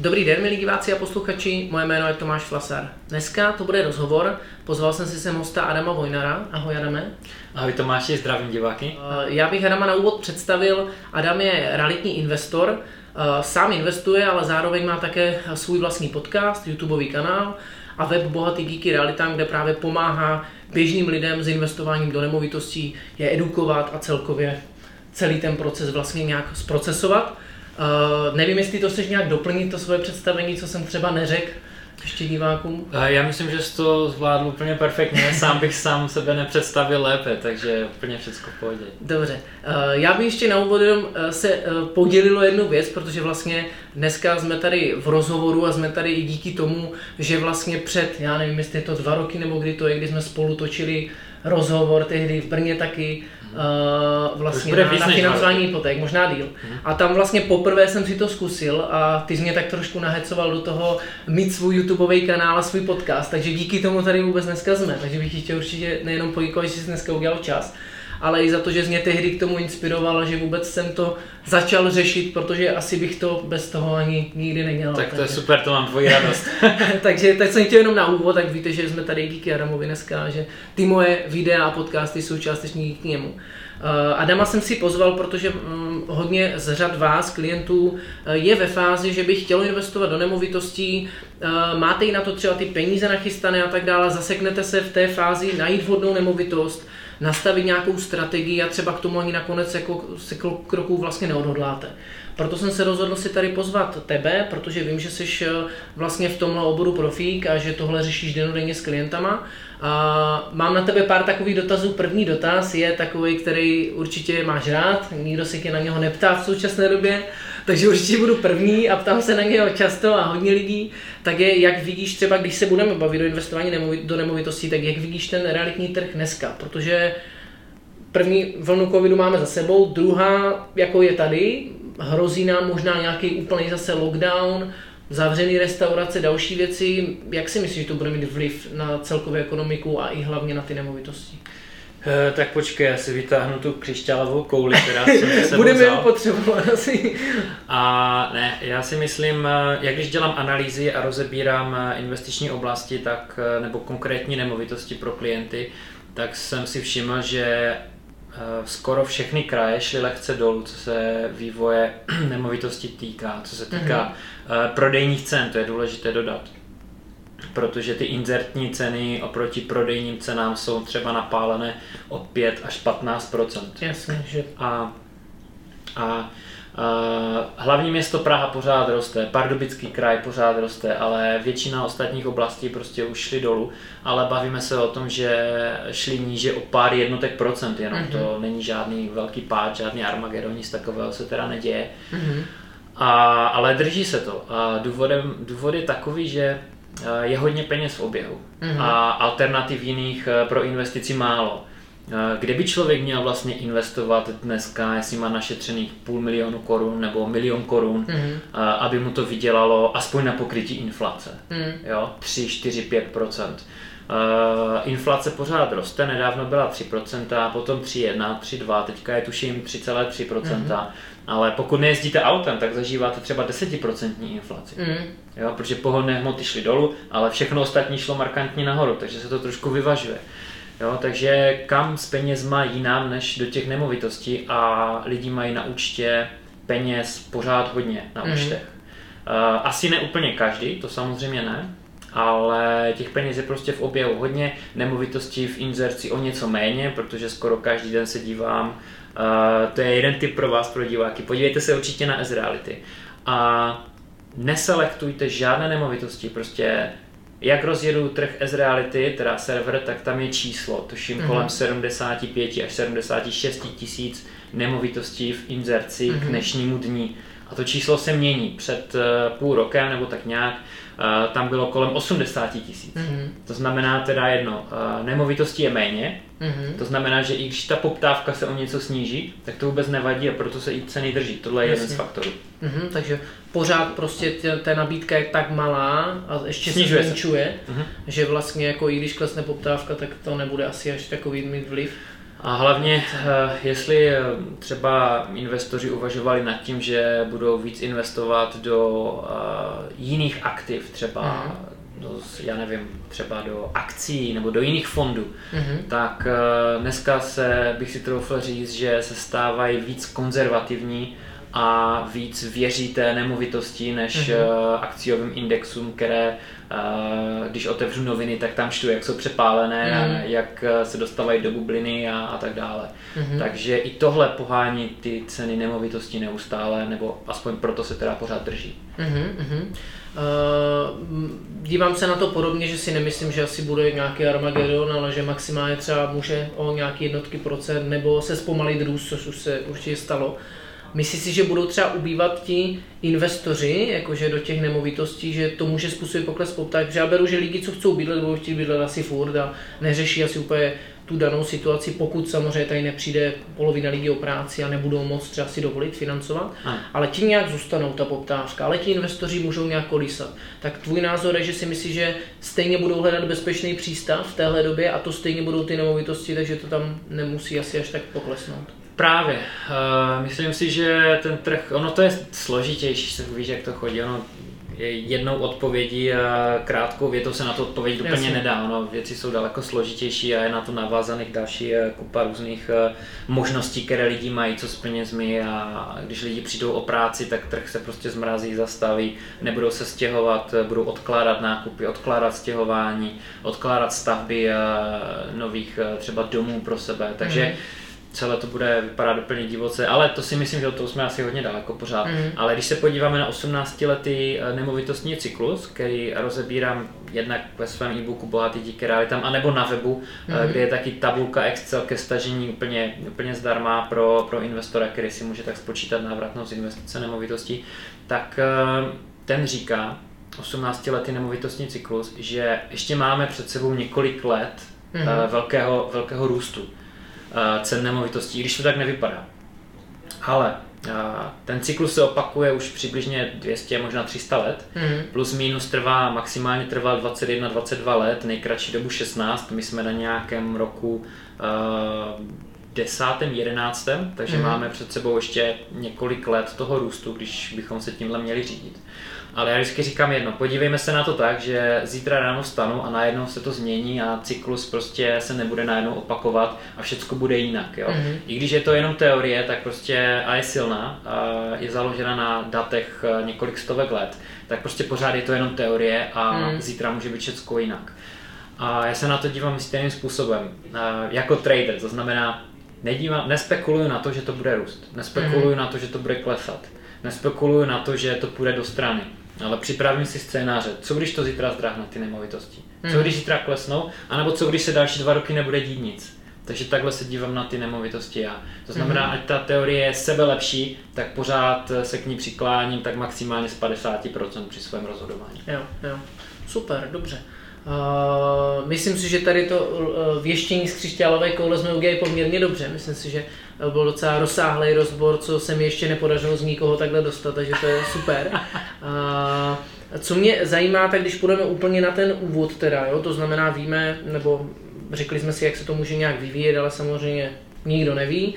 Dobrý den, milí diváci a posluchači, moje jméno je Tomáš Flasar. Dneska to bude rozhovor, pozval jsem si sem hosta Adama Vojnara. Ahoj Adame. Ahoj Tomáši, zdravím diváky. Eh, já bych Adama na úvod představil. Adam je realitní investor, eh, sám investuje, ale zároveň má také svůj vlastní podcast, YouTubeový kanál a web Bohatý díky realitám, kde právě pomáhá běžným lidem s investováním do nemovitostí, je edukovat a celkově celý ten proces vlastně nějak zprocesovat. Uh, nevím, jestli to chceš nějak doplnit, to svoje představení, co jsem třeba neřekl ještě divákům. Já myslím, že jsi to zvládl úplně perfektně, sám bych sám sebe nepředstavil lépe, takže úplně všechno v pohodě. Dobře, uh, já bych ještě na úvod jenom se podělilo jednu věc, protože vlastně dneska jsme tady v rozhovoru a jsme tady i díky tomu, že vlastně před, já nevím, jestli je to dva roky nebo kdy to je, kdy jsme spolu točili rozhovor tehdy v Brně taky, uh, vlastně na, na financování hypoték, možná díl. Hmm. A tam vlastně poprvé jsem si to zkusil a ty jsi mě tak trošku nahecoval do toho mít svůj YouTubeový kanál a svůj podcast, takže díky tomu tady vůbec dneska jsme. Takže bych chtěl určitě nejenom poděkovat, že jsi dneska udělal čas, ale i za to, že mě tehdy k tomu inspiroval, že vůbec jsem to začal řešit, protože asi bych to bez toho ani nikdy nedělal. Tak to takže... je super, to mám tvoji radost. takže tak jsem chtěl jenom na úvod, tak víte, že jsme tady díky Adamovi dneska, že ty moje videa a podcasty jsou částečně díky němu. Eh, Adama jsem si pozval, protože mm, hodně z řad vás, klientů, eh, je ve fázi, že by chtělo investovat do nemovitostí, eh, máte i na to třeba ty peníze nachystané a tak dále, zaseknete se v té fázi najít vhodnou nemovitost, nastavit nějakou strategii a třeba k tomu ani nakonec jako se kroků vlastně neodhodláte. Proto jsem se rozhodl si tady pozvat tebe, protože vím, že jsi vlastně v tomhle oboru profík a že tohle řešíš denodenně s klientama. A mám na tebe pár takových dotazů. První dotaz je takový, který určitě máš rád, nikdo se tě na něho neptá v současné době, takže určitě budu první a ptám se na něho často a hodně lidí. Tak je, jak vidíš třeba, když se budeme bavit o investování do nemovitostí, tak jak vidíš ten realitní trh dneska, protože první vlnu covidu máme za sebou, druhá jako je tady, hrozí nám možná nějaký úplný zase lockdown, zavřený restaurace, další věci. Jak si myslíš, že to bude mít vliv na celkovou ekonomiku a i hlavně na ty nemovitosti? E, tak počkej, já si vytáhnu tu křišťálovou kouli, která jsem se Budeme ji potřebovat asi. A ne, já si myslím, eh, jak když dělám analýzy a rozebírám eh, investiční oblasti, tak, nebo konkrétní nemovitosti pro klienty, tak jsem si všiml, že Eh, skoro všechny kraje šly lehce dolů, co se vývoje nemovitosti týká, co se týká mm-hmm. prodejních cen, to je důležité dodat. Protože ty inzertní ceny oproti prodejním cenám jsou třeba napálené o 5 až 15% Jasně, že... A, a Hlavní město Praha pořád roste, Pardubický kraj pořád roste, ale většina ostatních oblastí prostě už šly dolů. Ale bavíme se o tom, že šli níže o pár jednotek procent, jenom mm-hmm. to není žádný velký pád, žádný Armagedon, nic takového se teda neděje. Mm-hmm. A, ale drží se to. A důvodem, důvod je takový, že je hodně peněz v oběhu mm-hmm. a alternativ jiných pro investici málo. Kde by člověk měl vlastně investovat dneska, jestli má našetřených půl milionu korun nebo milion korun, mm. aby mu to vydělalo aspoň na pokrytí inflace. Mm. Jo, 3, 4, 5 Uh, inflace pořád roste, nedávno byla 3%, potom 3,1, 3,2, teďka je tuším 3,3%, mm-hmm. Ale pokud nejezdíte autem, tak zažíváte třeba 10% inflaci. Mm. Jo, protože pohonné hmoty šly dolů, ale všechno ostatní šlo markantně nahoru, takže se to trošku vyvažuje. Jo, takže kam s penězma jinam než do těch nemovitostí a lidi mají na účtě peněz pořád hodně na Mhm. účtech. Uh, asi ne úplně každý, to samozřejmě ne, ale těch peněz je prostě v oběhu hodně, nemovitostí v inzerci o něco méně, protože skoro každý den se dívám. Uh, to je jeden tip pro vás, pro diváky. Podívejte se určitě na S-Reality. A neselektujte žádné nemovitosti, prostě jak rozjedu trh S-Reality, teda server, tak tam je číslo, tuším Mhm. kolem 75 až 76 tisíc nemovitostí v inzerci k Mhm. dnešnímu dní. A to číslo se mění. Před eh, půl rokem nebo tak nějak eh, tam bylo kolem 80 tisíc. Mhm. To znamená teda jedno, eh, nemovitostí je méně, Mhm. to znamená, že i když ta poptávka se o něco sníží, tak to vůbec nevadí a proto se i ceny drží. Tohle je jeden z Jasně. faktorů. Mhm, takže pořád prostě tě- ta nabídka je tak malá a ještě Snižuje se se. zmenšuje, Mhm. že vlastně jako i když klesne poptávka, tak to nebude asi až takový mít vliv. A hlavně, eh, jestli eh, třeba investoři uvažovali nad tím, že budou víc investovat do eh, jiných aktiv, třeba Mhm. do, já nevím, třeba do akcí nebo do jiných fondů, Mhm. tak dneska se bych si troufl říct, že se stávají víc konzervativní a víc věří té nemovitosti než Mhm. mm-hmm. akciovým indexům, které, když otevřu noviny, tak tam čtu, jak jsou přepálené, a jak eh, se dostávají do bubliny a, a tak dále. Mhm. Takže i tohle pohání ty ceny nemovitosti neustále, nebo aspoň proto se teda pořád drží. Mhm. Uh, dívám se na to podobně, že si nemyslím, že asi bude nějaký Armageddon, ale že maximálně třeba může o nějaké jednotky procent nebo se zpomalit růst, což už se určitě stalo. Myslíš si, že budou třeba ubývat ti investoři, jakože do těch nemovitostí, že to může způsobit pokles poptávky? Protože já beru, že lidi, co chcou bydlet, budou chtít bydlet asi furt a neřeší asi úplně tu danou situaci, pokud samozřejmě tady nepřijde polovina lidí o práci a nebudou moct třeba si dovolit financovat, Ano. ale ti nějak zůstanou ta poptávka, ale ti investoři můžou nějak kolísat. Tak tvůj názor je, že si myslíš, že stejně budou hledat bezpečný přístav v téhle době a to stejně budou ty nemovitosti, takže to tam nemusí asi až tak poklesnout. Právě. Uh, myslím si, že ten trh, ono to je složitější, se víš, jak to chodí. Ono je jednou odpovědí a krátkou větou se na to odpovědět úplně Jasně. nedá. Ono, věci jsou daleko složitější a je na to navázaných další eh, kupa různých eh, možností, které lidi mají, co s penězmi a když lidi přijdou o práci, tak trh se prostě zmrazí, zastaví, nebudou se stěhovat, budou odkládat nákupy, odkládat stěhování, odkládat stavby nových třeba domů pro sebe. Takže Mhm. Celé to bude vypadat úplně divoce, ale to si myslím, že od toho jsme asi hodně daleko pořád. Mhm. Ale když se podíváme na 18-letý eh, nemovitostní cyklus, který rozebírám jednak ve svém e-booku Bohatý díky realitám, anebo na webu, Mhm. mm kde je taky tabulka Excel ke stažení úplně, úplně zdarma pro, pro investora, který si může tak spočítat návratnost investice nemovitostí, tak eh, ten říká, 18-letý nemovitostní cyklus, že ještě máme před sebou několik let eh, velkého, velkého růstu eh, cen nemovitostí, i když to tak nevypadá. Ale eh, ten cyklus se opakuje už přibližně 200, možná 300 let. Mhm. Plus minus trvá, maximálně trvá 21-22 let, nejkratší dobu 16, my jsme na nějakém roku uh, 10. 11. takže mm. máme před sebou ještě několik let toho růstu, když bychom se tímhle měli řídit. Ale já vždycky říkám jedno, podívejme se na to tak, že zítra ráno vstanu a najednou se to změní a cyklus prostě se nebude najednou opakovat a všechno bude jinak. Jo? Mhm. I když je to jenom teorie, tak prostě a je silná, a je založena na datech eh, několik stovek let, tak prostě pořád je to jenom teorie a Mhm. zítra může být všechno jinak. A já se na to dívám stejným způsobem, eh, jako trader, to znamená, nedívám, nespekuluju na to, že to bude růst, nespekuluju na to, že to bude klesat, nespekuluju na to, že to půjde do strany, ale připravím si scénáře, co když to zítra zdráhne ty nemovitosti, co Mhm. když zítra klesnou, anebo co když se další dva roky nebude dít nic. Takže takhle se dívám na ty nemovitosti já. To znamená, ať ta teorie je sebe lepší, tak pořád se k ní přikláním tak maximálně z 50% při svém rozhodování. Jo, jo. Super, dobře. Uh, myslím si, že tady to uh, věštění z křišťálové koule jsme udělali poměrně dobře. Myslím si, že uh, byl docela rozsáhlý rozbor, co se mi ještě nepodařilo z nikoho takhle dostat, takže to je super. Co mě zajímá, tak když půjdeme úplně na ten úvod teda, jo, to znamená víme, nebo řekli jsme si, jak se to může nějak vyvíjet, ale samozřejmě nikdo neví.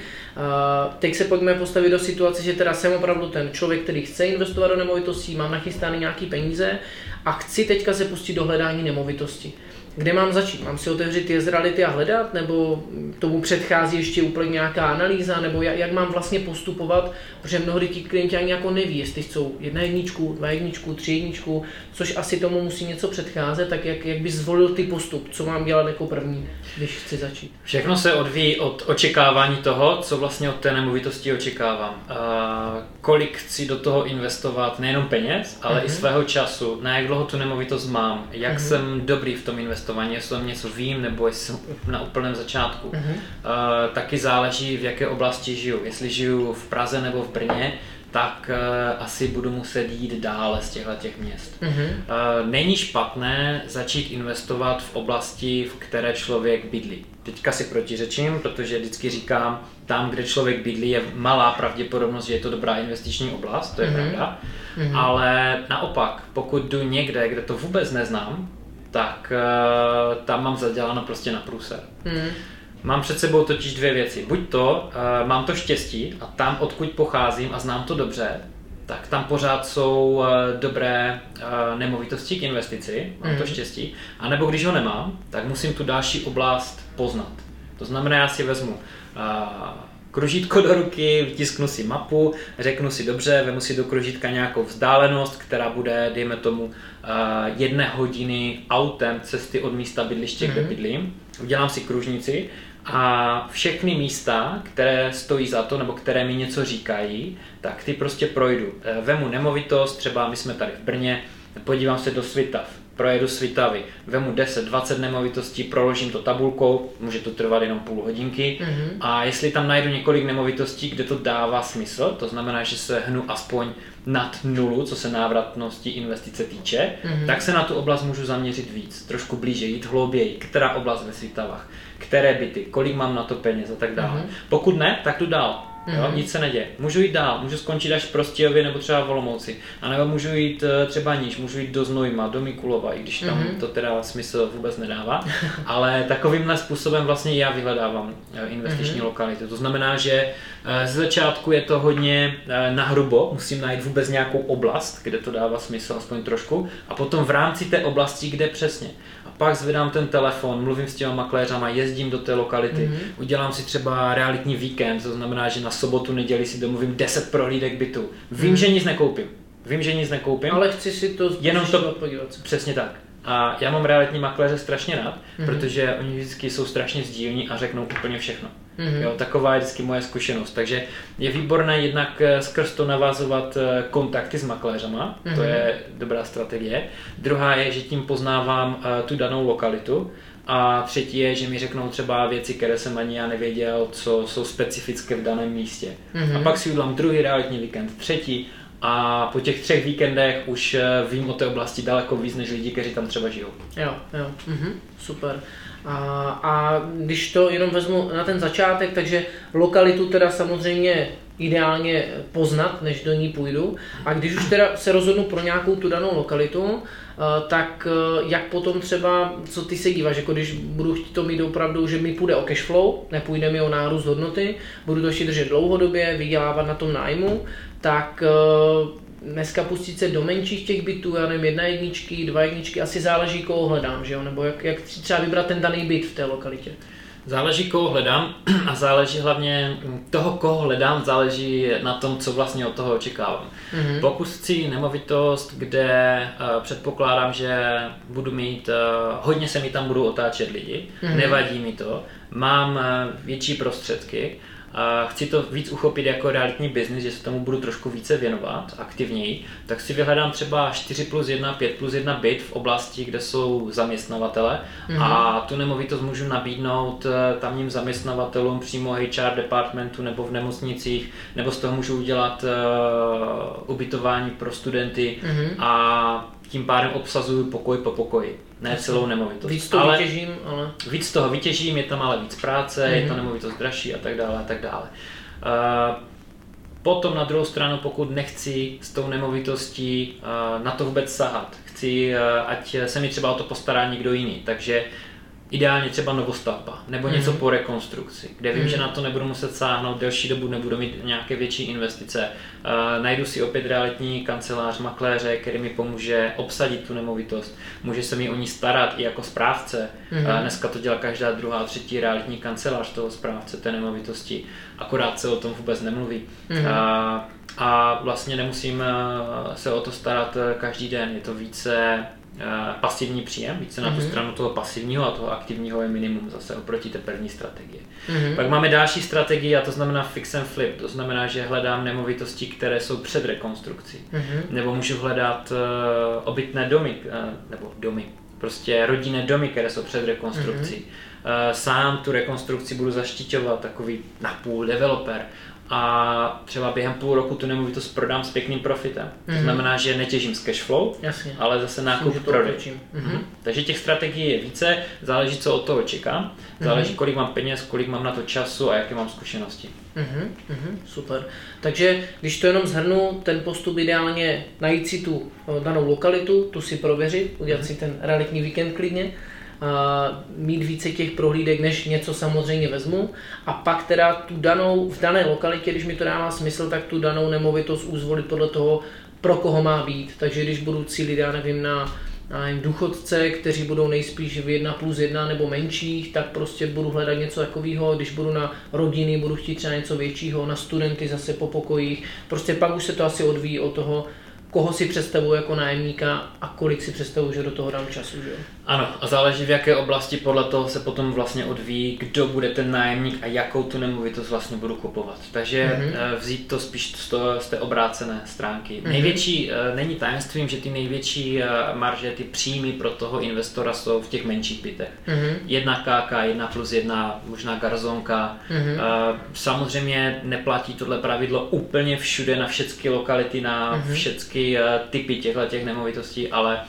Teď se pojďme postavit do situace, že teda jsem opravdu ten člověk, který chce investovat do nemovitostí, mám nachystány nějaký peníze a chci teďka se pustit do hledání nemovitosti. Kde mám začít? Mám si otevřít jezrality a hledat, nebo tomu předchází ještě úplně nějaká analýza, nebo jak, jak mám vlastně postupovat, protože mnohdy ti klienti ani jako neví, jestli chcou jedna jedničku, dva jedničku, tři jedničku, což asi tomu musí něco předcházet, tak jak, jak bys zvolil ty postup, co mám dělat jako první, když chci začít? Všechno se odvíjí od očekávání toho, co vlastně od té nemovitosti očekávám. Uh, kolik chci do toho investovat nejenom peněz, ale uh-huh. i mhm. svého času, na jak dlouho tu nemovitost mám, jak uh-huh. jsem dobrý v tom investování, jestli jsem něco vím, nebo jestli jsem na úplném začátku. Uh-huh. Uh, taky záleží, v jaké oblasti žiju. Jestli žiju v Praze nebo v Brně, tak uh, asi budu muset jít dále z těchto těch měst. Mm-hmm. Uh, není špatné začít investovat v oblasti, v které člověk bydlí. Teďka si protiřečím, protože vždycky říkám, tam, kde člověk bydlí, je malá pravděpodobnost, že je to dobrá investiční oblast, to je mm-hmm. pravda. Mm-hmm. Ale naopak, pokud jdu někde, kde to vůbec neznám, tak uh, tam mám zaděláno prostě na průser. Mm-hmm. Mám před sebou totiž dvě věci. Buď to, uh, mám to štěstí a tam, odkud pocházím a znám to dobře, tak tam pořád jsou uh, dobré uh, nemovitosti k investici, mám mm. to mhm. štěstí. A nebo když ho nemám, tak musím tu další oblast poznat. To znamená, já si vezmu uh, kružítko do ruky, vytisknu si mapu, řeknu si dobře, vemu si do kružítka nějakou vzdálenost, která bude, dejme tomu, jedné hodiny autem cesty od místa bydliště, mm-hmm. kde mhm. bydlím. Udělám si kružnici a všechny místa, které stojí za to, nebo které mi něco říkají, tak ty prostě projdu. E, vemu nemovitost, třeba my jsme tady v Brně, podívám se do Svitav, projedu Svitavy, vemu 10-20 nemovitostí, proložím to tabulkou, může to trvat jenom půl hodinky mm-hmm. a jestli tam najdu několik nemovitostí, kde to dává smysl, to znamená, že se hnu aspoň nad nulu, co se návratnosti investice týče, mm-hmm. tak se na tu oblast můžu zaměřit víc, trošku blíže, jít hlouběji, která oblast ve Svitavách, které byty, kolik mám na to peněz a tak dále. Mm-hmm. Pokud ne, tak tu dál. Mm-hmm. Jo, mhm. nic se neděje. Můžu jít dál, můžu skončit až v Prostějově nebo třeba v Olomouci. A nebo můžu jít eh, třeba níž, můžu jít do Znojma, do Mikulova, i když tam mm-hmm. to teda smysl vůbec nedává. Ale takovýmhle způsobem vlastně já vyhledávám eh, investiční mm-hmm. lokality. To znamená, že eh, z začátku je to hodně na hrubo, musím najít vůbec nějakou oblast, kde to dává smysl, aspoň trošku. A potom v rámci té oblasti, kde přesně pak zvedám ten telefon, mluvím s těma makléřama, jezdím do té lokality, mm-hmm. udělám si třeba realitní víkend, to znamená, že na sobotu, neděli si domluvím 10 prohlídek bytu. Vím, mm-hmm. že nic nekoupím. Vím, že nic nekoupím. Ale chci si to jenom to podívat. Přesně tak. A já mám realitní makléře strašně rád, mm-hmm. protože oni vždycky jsou strašně sdílní a řeknou úplně všechno. Mm-hmm. Jo, taková je vždycky moje zkušenost. Takže je výborné jednak eh, skrz to navazovat eh, kontakty s makléřama, mm-hmm. to mhm. je dobrá strategie. Druhá je, že tím poznávám uh, tu danou lokalitu. A třetí je, že mi řeknou třeba věci, které jsem ani já nevěděl, co jsou specifické v daném místě. Mm-hmm. A pak si udělám druhý realitní víkend, třetí a po těch třech víkendech už vím o té oblasti daleko víc než lidi, kteří tam třeba žijou. Jo, jo, mhm, super. A, a když to jenom vezmu na ten začátek, takže lokalitu teda samozřejmě ideálně poznat, než do ní půjdu. A když už teda se rozhodnu pro nějakou tu danou lokalitu, eh, tak eh, jak potom třeba, co ty se díváš, jako když budu chtít to mít opravdu, že mi půjde o cash flow, nepůjde mi o nárůst hodnoty, budu to ještě držet dlouhodobě, vydělávat na tom nájmu, tak eh, dneska pustit se do menších těch bytů, já nevím, jedna jedničky, dva jedničky, asi záleží, koho hledám, že jo? nebo jak, jak třeba vybrat ten daný byt v té lokalitě. Záleží, koho hledám a záleží hlavně toho, koho hledám, záleží na tom, co vlastně od toho očekávám. Mm-hmm. Pokud chci nemovitost, kde uh, předpokládám, že budu mít, uh, hodně se mi tam budou otáčet lidi, mm-hmm. nevadí mi to, mám uh, větší prostředky, a chci to víc uchopit jako realitní biznis, že se tomu budu trošku více věnovat aktivněji, tak si vyhledám třeba 4 plus 1, 5 plus 1 byt v oblasti, kde jsou zaměstnavatele mm-hmm. a tu nemovitost můžu nabídnout eh, tamním zaměstnavatelům přímo HR departmentu nebo v nemocnicích, nebo z toho můžu udělat uh, ubytování pro studenty mm-hmm. a tím pádem obsazuju pokoj po pokoji, ne celou nemovitost. Víc toho ale, vytěžím, ale... Víc toho vytěžím, je tam ale víc práce, mm-hmm. je to mhm. nemovitost dražší a tak dále a tak dále. Uh, potom na druhou stranu, pokud nechci s tou nemovitostí uh, na to vůbec sahat, chci, uh, ať se mi třeba o to postará někdo jiný, takže ideálně třeba novostavba nebo něco Mhm. po rekonstrukci, kde vím, Mhm. že na to nebudu muset sáhnout delší dobu, nebudu mít nějaké větší investice. Uh, najdu si opět realitní kancelář, makléře, který mi pomůže obsadit tu nemovitost. Může se mi o ní starat i jako správce. Mhm. Uh, dneska to dělá každá druhá, třetí realitní kancelář toho správce té nemovitosti, akorát se o tom vůbec nemluví. Mhm. A, a vlastně nemusím se o to starat každý den, je to více pasivní příjem, více na tu Mhm. stranu toho pasivního a toho aktivního je minimum zase oproti té první strategii. Mhm. Pak máme další strategii a to znamená fix and flip, to znamená, že hledám nemovitosti, které jsou před rekonstrukcí. Mhm. Nebo můžu hledat uh, obytné domy, uh, nebo domy, prostě rodinné domy, které jsou před rekonstrukcí. Mm-hmm. Sám tu rekonstrukci budu zaštiťovat, takový napůl developer a třeba během půl roku tu nemovitost prodám s pěkným profitem. Mm-hmm. To Mhm. znamená, že netěžím z cash flow, Jasně. ale zase nákup prodej. Mhm. Mhm. Takže těch strategií je více, záleží, co od toho čekám, záleží, kolik mám peněz, kolik mám na to času a jaké mám zkušenosti. Mhm, mhm, super. Takže když to jenom zhrnu, ten postup ideálně najít si tu eh, danou lokalitu, tu si prověřit, udělat si ten realitní víkend klidně, mít více těch prohlídek, než něco samozřejmě vezmu a pak teda tu danou, v dané lokalitě, když mi to dává smysl, tak tu danou nemovitost uzvolit podle toho, pro koho má být. Takže když budu cílit, já nevím, na nevím, důchodce, kteří budou nejspíš v 1 plus 1 nebo menších, tak prostě budu hledat něco takového. Když budu na rodiny, budu chtít třeba něco většího, na studenty zase po pokojích. Prostě pak už se to asi odvíjí od toho, koho si představuji jako nájemníka a kolik si představuji, že do toho dám času. Že? Ano, a záleží v jaké oblasti, podle toho se potom vlastně odvíjí, kdo bude ten nájemník a jakou tu nemovitost vlastně budu kupovat. Takže Mhm. mm-hmm. vzít to spíš z, toho, z té obrácené stránky. Mhm. Mm-hmm. Největší, eh, není tajemstvím, že ty největší eh, marže, ty příjmy pro toho investora jsou v těch menších bytech. Mhm. Jedna KK, jedna plus jedna, možná garzonka. Mhm. Eh, Samozřejmě neplatí tohle pravidlo úplně všude, na všechny lokality, na Mhm. všechny eh, typy těchto těch nemovitostí, ale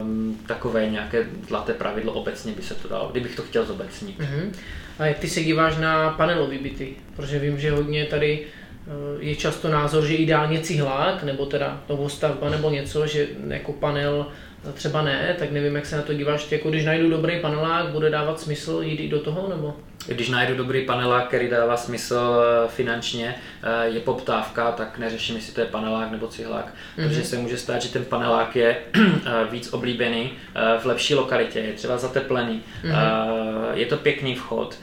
um, takové nějaké zlaté pravidlo obecně by se to dalo, kdybych to chtěl zobecnit. Mhm. A jak ty se díváš na panelové byty? Protože vím, že hodně tady eh, je často názor, že ideálně cihlák, nebo teda novostavba, nebo něco, že jako panel eh, třeba ne, tak nevím, jak se na to díváš. Ty Jako když najdu dobrý panelák, bude dávat smysl jít i do toho, nebo? Když najdu dobrý panelák, který dává smysl eh, finančně, eh, je poptávka, tak neřeším, jestli to je panelák nebo cihlák, Mhm. protože se může stát, že ten panelák je eh, víc oblíbený v lepší lokalitě, je třeba zateplený, Mhm. eh, je to pěkný vchod,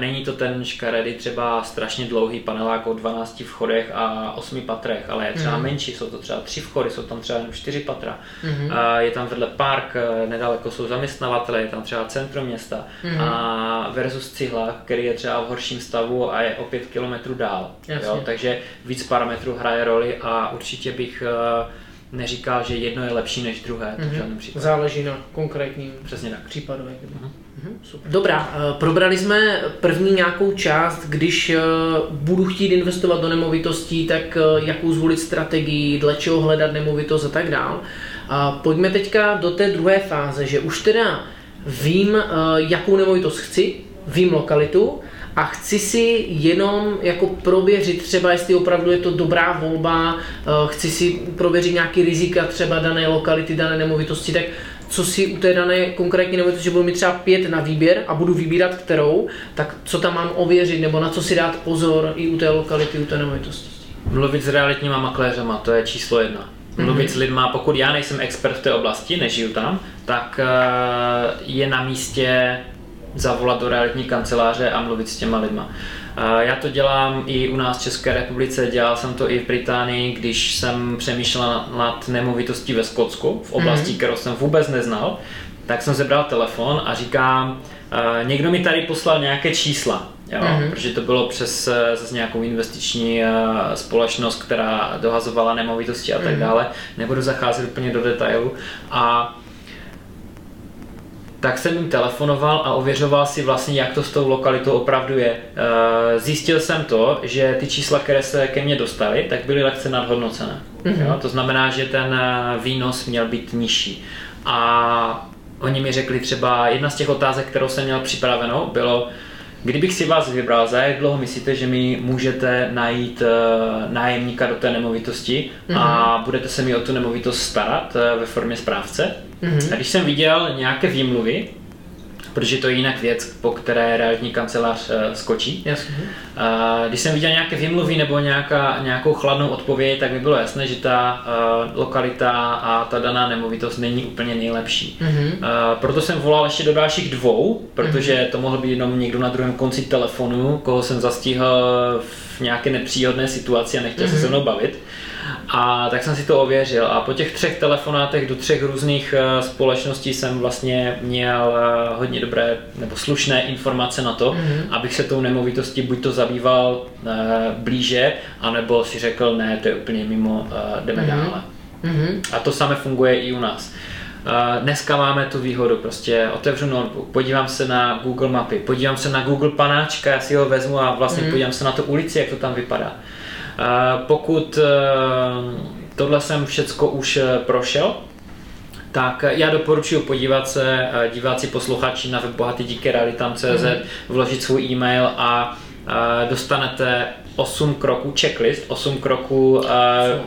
není to ten škaredý třeba strašně dlouhý panelák o 12 vchodech a 8 patrech, ale je třeba Mhm. menší, jsou to třeba 3 vchody, jsou tam třeba jenom 4 patra. Eh, je tam vedle park, eh, nedaleko jsou zaměstnavatele, je tam třeba centrum města Mhm. a versus cihlák, který je třeba v horším stavu a je o 5 kilometrů dál. Jasně. Jo? Takže víc parametrů hraje roli a určitě bych neříkal, že jedno je lepší než druhé, to v Mhm. žádném případě. Záleží na konkrétním Přesně tak. případu. Mhm. Mhm, super. Dobrá, eh, probrali jsme první nějakou část, když eh, budu chtít investovat do nemovitostí, tak eh, jakou zvolit strategii, dle čeho hledat nemovitost a tak dál. A pojďme teďka do té druhé fáze, že už teda vím, jakou nemovitost chci, vím lokalitu a chci si jenom jako prověřit třeba, jestli opravdu je to dobrá volba, eh, chci si prověřit nějaký rizika třeba dané lokality, dané nemovitosti, tak co si u té dané konkrétní nemovitosti, že budu mít třeba pět na výběr a budu vybírat kterou, tak co tam mám ověřit nebo na co si dát pozor i u té lokality, u té nemovitosti. Mluvit s realitníma makléřema, to je číslo jedna. Mluvit s lidma, pokud já nejsem expert v té oblasti, nežiju tam, tak eh, je na místě zavolat do realitní kanceláře a mluvit s těma lidma. Já to dělám i u nás v České republice, dělal jsem to i v Británii, když jsem přemýšlel nad- nemovitostí ve Skotsku, v oblasti, kterou jsem vůbec neznal, tak jsem zebral telefon a říkám, někdo mi tady poslal nějaké čísla, jo, Mhm. protože to bylo přes zase nějakou investiční eh, společnost, která dohazovala nemovitosti a tak Mhm. dále. Nebudu zacházet úplně do detailu. A tak jsem jim telefonoval a ověřoval si vlastně, jak to s tou lokalitou opravdu je. Eh, Zjistil jsem to, že ty čísla, které se ke mně dostaly, tak byly lehce nadhodnocené. Mhm. Jo? To znamená, že ten eh, výnos měl být nižší. A oni mi řekli třeba, jedna z těch otázek, kterou jsem měl připravenou, bylo, Kdybych si vás vybral, za jak dlouho myslíte, že mi můžete najít uh, nájemníka do té nemovitosti a budete se mi o tu nemovitost starat ve formě správce? Mhm. A když jsem viděl nějaké výmluvy, protože to je jinak věc, po které realitní kancelář uh, skočí. Jasně. Uh, když jsem viděl nějaké vymluvy nebo nějaká, nějakou chladnou odpověď, tak mi bylo jasné, že ta uh, lokalita a ta daná nemovitost není úplně nejlepší. Mhm. Uh, proto jsem volal ještě do dalších dvou, protože to mohl být jenom někdo na druhém konci telefonu, koho jsem zastihl v nějaké nepříhodné situaci a nechtěl se se mnou bavit. A tak jsem si to ověřil a po těch třech telefonátech do třech různých eh, společností jsem vlastně měl eh, hodně dobré nebo slušné informace na to, abych se tou nemovitostí buď to zabýval eh, blíže, anebo si řekl, ne, to je úplně mimo, jdeme dále. Mhm. A to samé funguje i u nás. Dneska máme tu výhodu, prostě otevřu notebook, podívám se na Google mapy, podívám se na Google panáčka, já si ho vezmu a vlastně podívám se na tu ulici, jak to tam vypadá. Pokud uh, tohle jsem všecko už eh, prošel, tak já doporučuji podívat se, eh, diváci, posluchači na web bohatý díky realitám.cz, vložit svůj e-mail a eh, dostanete 8 kroků, checklist, 8 kroků uh,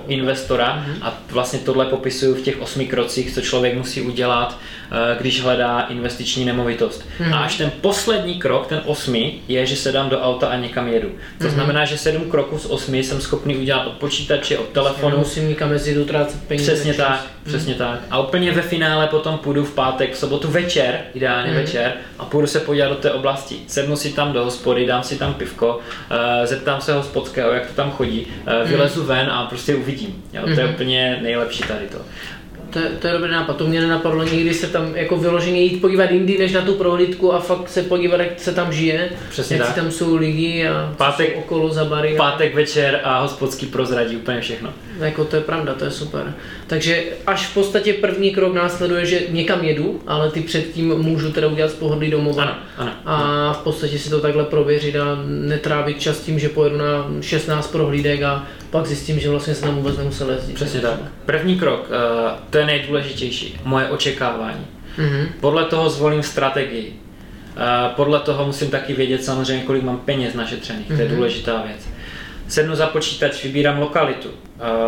investora a vlastně tohle popisuju v těch 8 krocích, co člověk musí udělat, uh, když hledá investiční nemovitost. A až ten poslední krok, ten osmý, je, že se dám do auta a někam jedu. To znamená, že 7 kroků z 8 jsem schopný udělat od počítače, od telefonu, Musím někam jezdit, utrácet peníze. Přesně čas. tak, přesně tak. A úplně ve finále potom půjdu v pátek, v sobotu večer, ideálně Mhm. večer, a půjdu se podívat do té oblasti. Sednu si tam do hospody, dám si tam pivko, eh, zeptám se hospodského, jak to tam chodí, eh, vylezu ven a prostě uvidím. Jo, to je úplně nejlepší tady to. To, je- to je dobrý nápad, to mě nenapadlo nikdy se tam jako vyloženě jít podívat jindy než na tu prohlídku a fakt se podívat, jak se tam žije, Přesně jak tak. tam jsou lidi a Pátek- okolo za bary. Pátek večer a hospodský prozradí úplně všechno. Jako to je pravda, to je super. Takže až v podstatě první krok následuje, že někam jedu, ale ty předtím můžu teda udělat z pohodlí domova. Ano, ano. A v podstatě si to takhle prověřit a netrávit čas tím, že pojedu na 16 prohlídek a pak zjistím, že vlastně jsem tam vůbec nemusel jezdit. Přesně tak. První krok, eh, to je nejdůležitější, moje očekávání. Mhm. Podle toho zvolím strategii. Eh, Podle toho musím taky vědět samozřejmě, kolik mám peněz našetřených, to je důležitá věc. Sednu za počítač, vybírám lokalitu.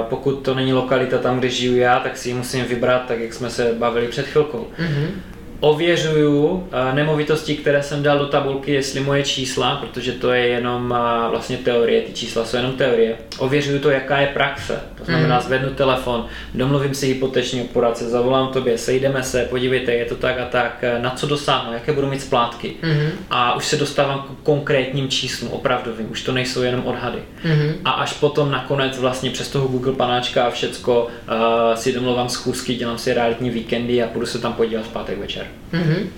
Pokud to není lokalita tam, kde žiju já, tak si ji musím vybrat, tak jak jsme se bavili před chvilkou. Mhm. Ověřuju eh, nemovitosti, které jsem dal do tabulky, jestli moje čísla, protože to je jenom eh, vlastně teorie, ty čísla jsou jenom teorie. Ověřuju to, jaká je praxe. To znamená, zvednu telefon, domluvím si hypotečního poradce, zavolám tobě, sejdeme se, podívejte, je to tak a tak, eh, na co dosáhnu, jaké budu mít splátky. Mhm. A už se dostávám k konkrétním číslům, opravdovým, už to nejsou jenom odhady. Mhm. A až potom nakonec vlastně přes toho Google panáčka a všecko uh, si domluvám schůzky, dělám si realitní víkendy a půjdu se tam podívat v pátek večer. Mhm.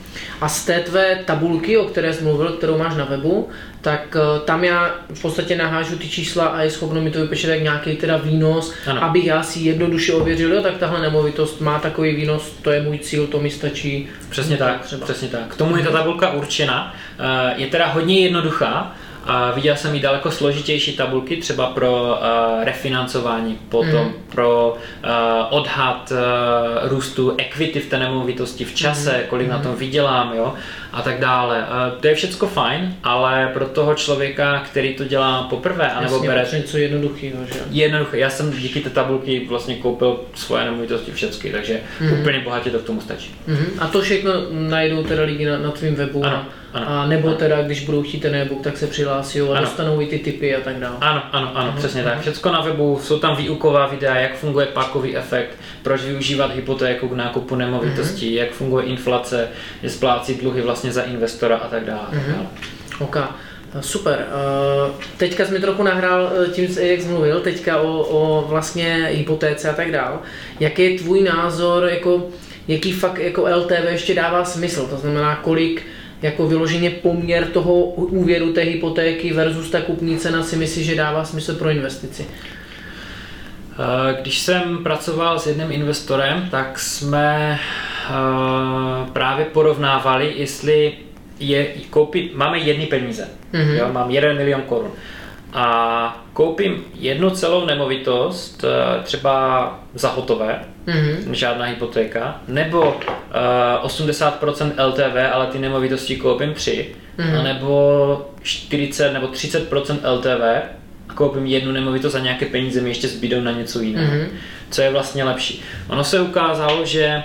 A z té tvé tabulky, o které jsi mluvil, kterou máš na webu, tak eh, tam já v podstatě nahážu ty čísla a je schopno mi to vypočítat jak nějaký teda výnos, Ano. abych já si jednoduše ověřil, jo, tak tahle nemovitost má takový výnos, to je můj cíl, to mi stačí. Přesně tak, třeba. přesně tak. K tomu je ta tabulka určena. Eh, Je teda hodně jednoduchá. A viděl jsem i daleko složitější tabulky, třeba pro uh, refinancování, potom Mhm. pro uh, odhad uh, růstu equity v té nemovitosti v čase, Mhm. kolik na tom vydělám, jo, a tak dále. Uh, to je všecko fajn, ale pro toho člověka, který to dělá poprvé, anebo Jasně, bere něco jednoduchého, že? Jednoduché, já jsem díky té tabulky vlastně koupil svoje nemovitosti všechny, takže Mhm. úplně bohatě to k tomu stačí. Mhm. A to všechno najdou teda lidi na, na tvém webu. Ano, ano, a nebo ano. teda, když budou chtít ten e-book, tak se přihlásí a Ano. dostanou i ty typy a tak dále. Ano, ano, ano, přesně tak. Všecko na webu, jsou tam výuková videa, jak funguje pákový efekt, proč využívat hypotéku k nákupu nemovitostí, jak funguje inflace, je splácí dluhy vlastně za investora a tak dále. dále. OK, super. Eh, Teďka jsi mi trochu nahrál eh, tím, jak jsi mluvil, teďka o, o vlastně hypotéce a tak dál. Jaký je tvůj názor, jako, jaký fakt jako LTV ještě dává smysl? To znamená, kolik jako vyloženě poměr toho úvěru té hypotéky versus ta kupní cena si myslíš, že dává smysl pro investici? Eh, Když jsem pracoval s jedním investorem, tak jsme eh, právě porovnávali, jestli je koupit, máme jedny peníze, Mhm. jo, mám 1 milion korun a koupím jednu celou nemovitost, eh, třeba za hotové, Mhm. žádná hypotéka, nebo uh, 80% LTV, ale ty nemovitosti koupím 3, Mhm. nebo 40 nebo 30% LTV a koupím jednu nemovitost a nějaké peníze mi ještě zbydou na něco jiného. Mhm. Co je vlastně lepší? Ono se ukázalo, že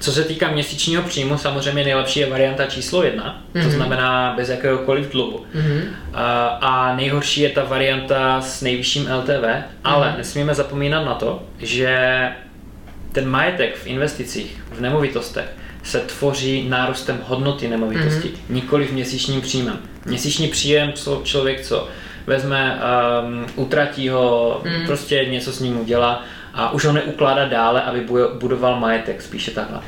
Co se týká měsíčního příjmu, samozřejmě nejlepší je varianta číslo jedna, mm-hmm. to mhm. znamená bez jakéhokoliv dluhu. Mm-hmm. A, a nejhorší je ta varianta s nejvyšším LTV, ale mm-hmm. nesmíme zapomínat na to, že ten majetek v investicích, v nemovitostech, se tvoří nárůstem hodnoty nemovitosti, mm-hmm. nikoli v měsíčním příjmem. Měsíční příjem člověk co vezme, um, utratí ho, mm. prostě něco s ním udělá a už ho neukládá dále, aby budoval majetek, spíše takhle.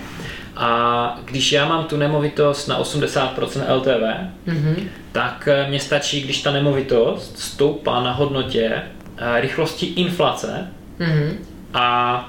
A když já mám tu nemovitost na 80% LTV, mm-hmm. tak eh, mě stačí, když ta nemovitost stoupá na hodnotě eh, rychlosti inflace mm-hmm. a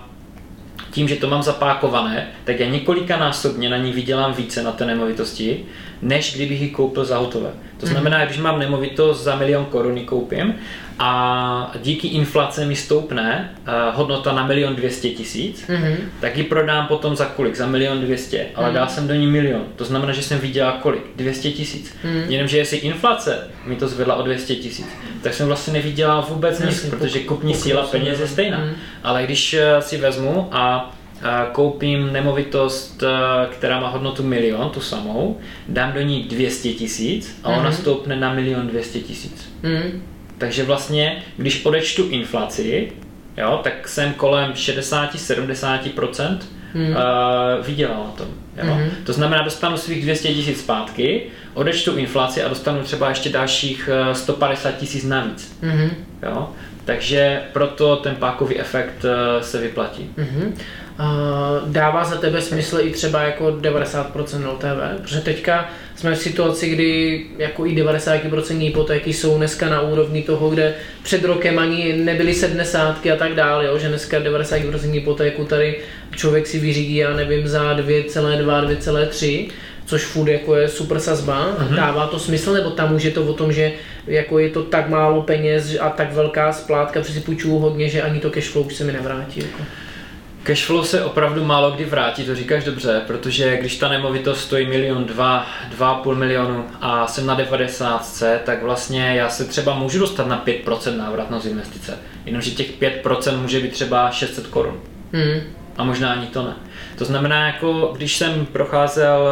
tím, že to mám zapákované, tak já několikanásobně na ní vydělám více na té nemovitosti, než kdybych ji koupil za hotové. To mhm. znamená, když mám nemovitost za milion korun koupím a díky inflace mi stoupne uh, hodnota na milion dvěstě tisíc, mm-hmm. tak ji prodám potom za kolik? Za milion dvěstě, ale mm. dal jsem do ní milion. To znamená, že jsem vydělal kolik? 200 tisíc. Mm. Jenomže jestli inflace mi to zvedla o 200 tisíc, tak jsem vlastně nevydělal vůbec nic, protože kupní síla peněz je stejná. Mm. Ale když uh, si vezmu a koupím nemovitost, která má hodnotu milion, tu samou, dám do ní 200 tisíc a ona mm-hmm. stoupne na milion 200 tisíc. Mm-hmm. Takže vlastně, když odečtu inflaci, jo, tak jsem kolem 60-70% mm. uh, vydělal na tom. Jo. Mm-hmm. To znamená, dostanu svých 200 tisíc zpátky, odečtu inflaci a dostanu třeba ještě dalších 150 tisíc navíc. Mm-hmm. Jo. Takže proto ten pákový efekt uh, se vyplatí. Mm-hmm dává za tebe smysl i třeba jako 90% LTV, protože teďka jsme v situaci, kdy jako i 90% hypotéky jsou dneska na úrovni toho, kde před rokem ani nebyly 70 a tak dále, jo, že dneska 90% hypotéku tady člověk si vyřídí, já nevím, za 2,2, 2,3 což furt jako je super sazba, uh-huh. dává to smysl, nebo tam už je to o tom, že jako je to tak málo peněz a tak velká splátka, protože si půjčuju hodně, že ani to cashflow už se mi nevrátí. Jako. Cashflow se opravdu málo kdy vrátí, to říkáš dobře, protože když ta nemovitost stojí milion, dva, dva půl milionu a jsem na 90, tak vlastně já se třeba můžu dostat na 5% návratnost investice. Jenomže těch 5% může být třeba 600 korun. Hmm. A možná ani to ne. To znamená, jako když jsem procházel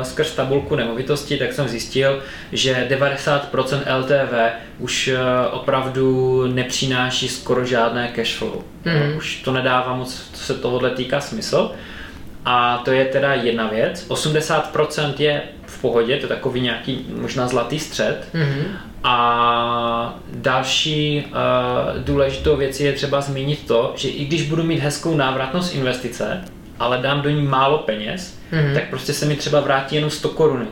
eh, skrz tabulku nemovitosti, tak jsem zjistil, že 90% LTV už eh, opravdu nepřináší skoro žádné cash flow. Mm. Už to nedává moc, co se tohohle týká, smysl. A to je teda jedna věc. 80% je v pohodě, to je takový nějaký možná zlatý střed. Mm-hmm. A další uh, důležitou věc je třeba zmínit to, že i když budu mít hezkou návratnost investice, ale dám do ní málo peněz, mm-hmm. tak prostě se mi třeba vrátí jenom 100 koruny.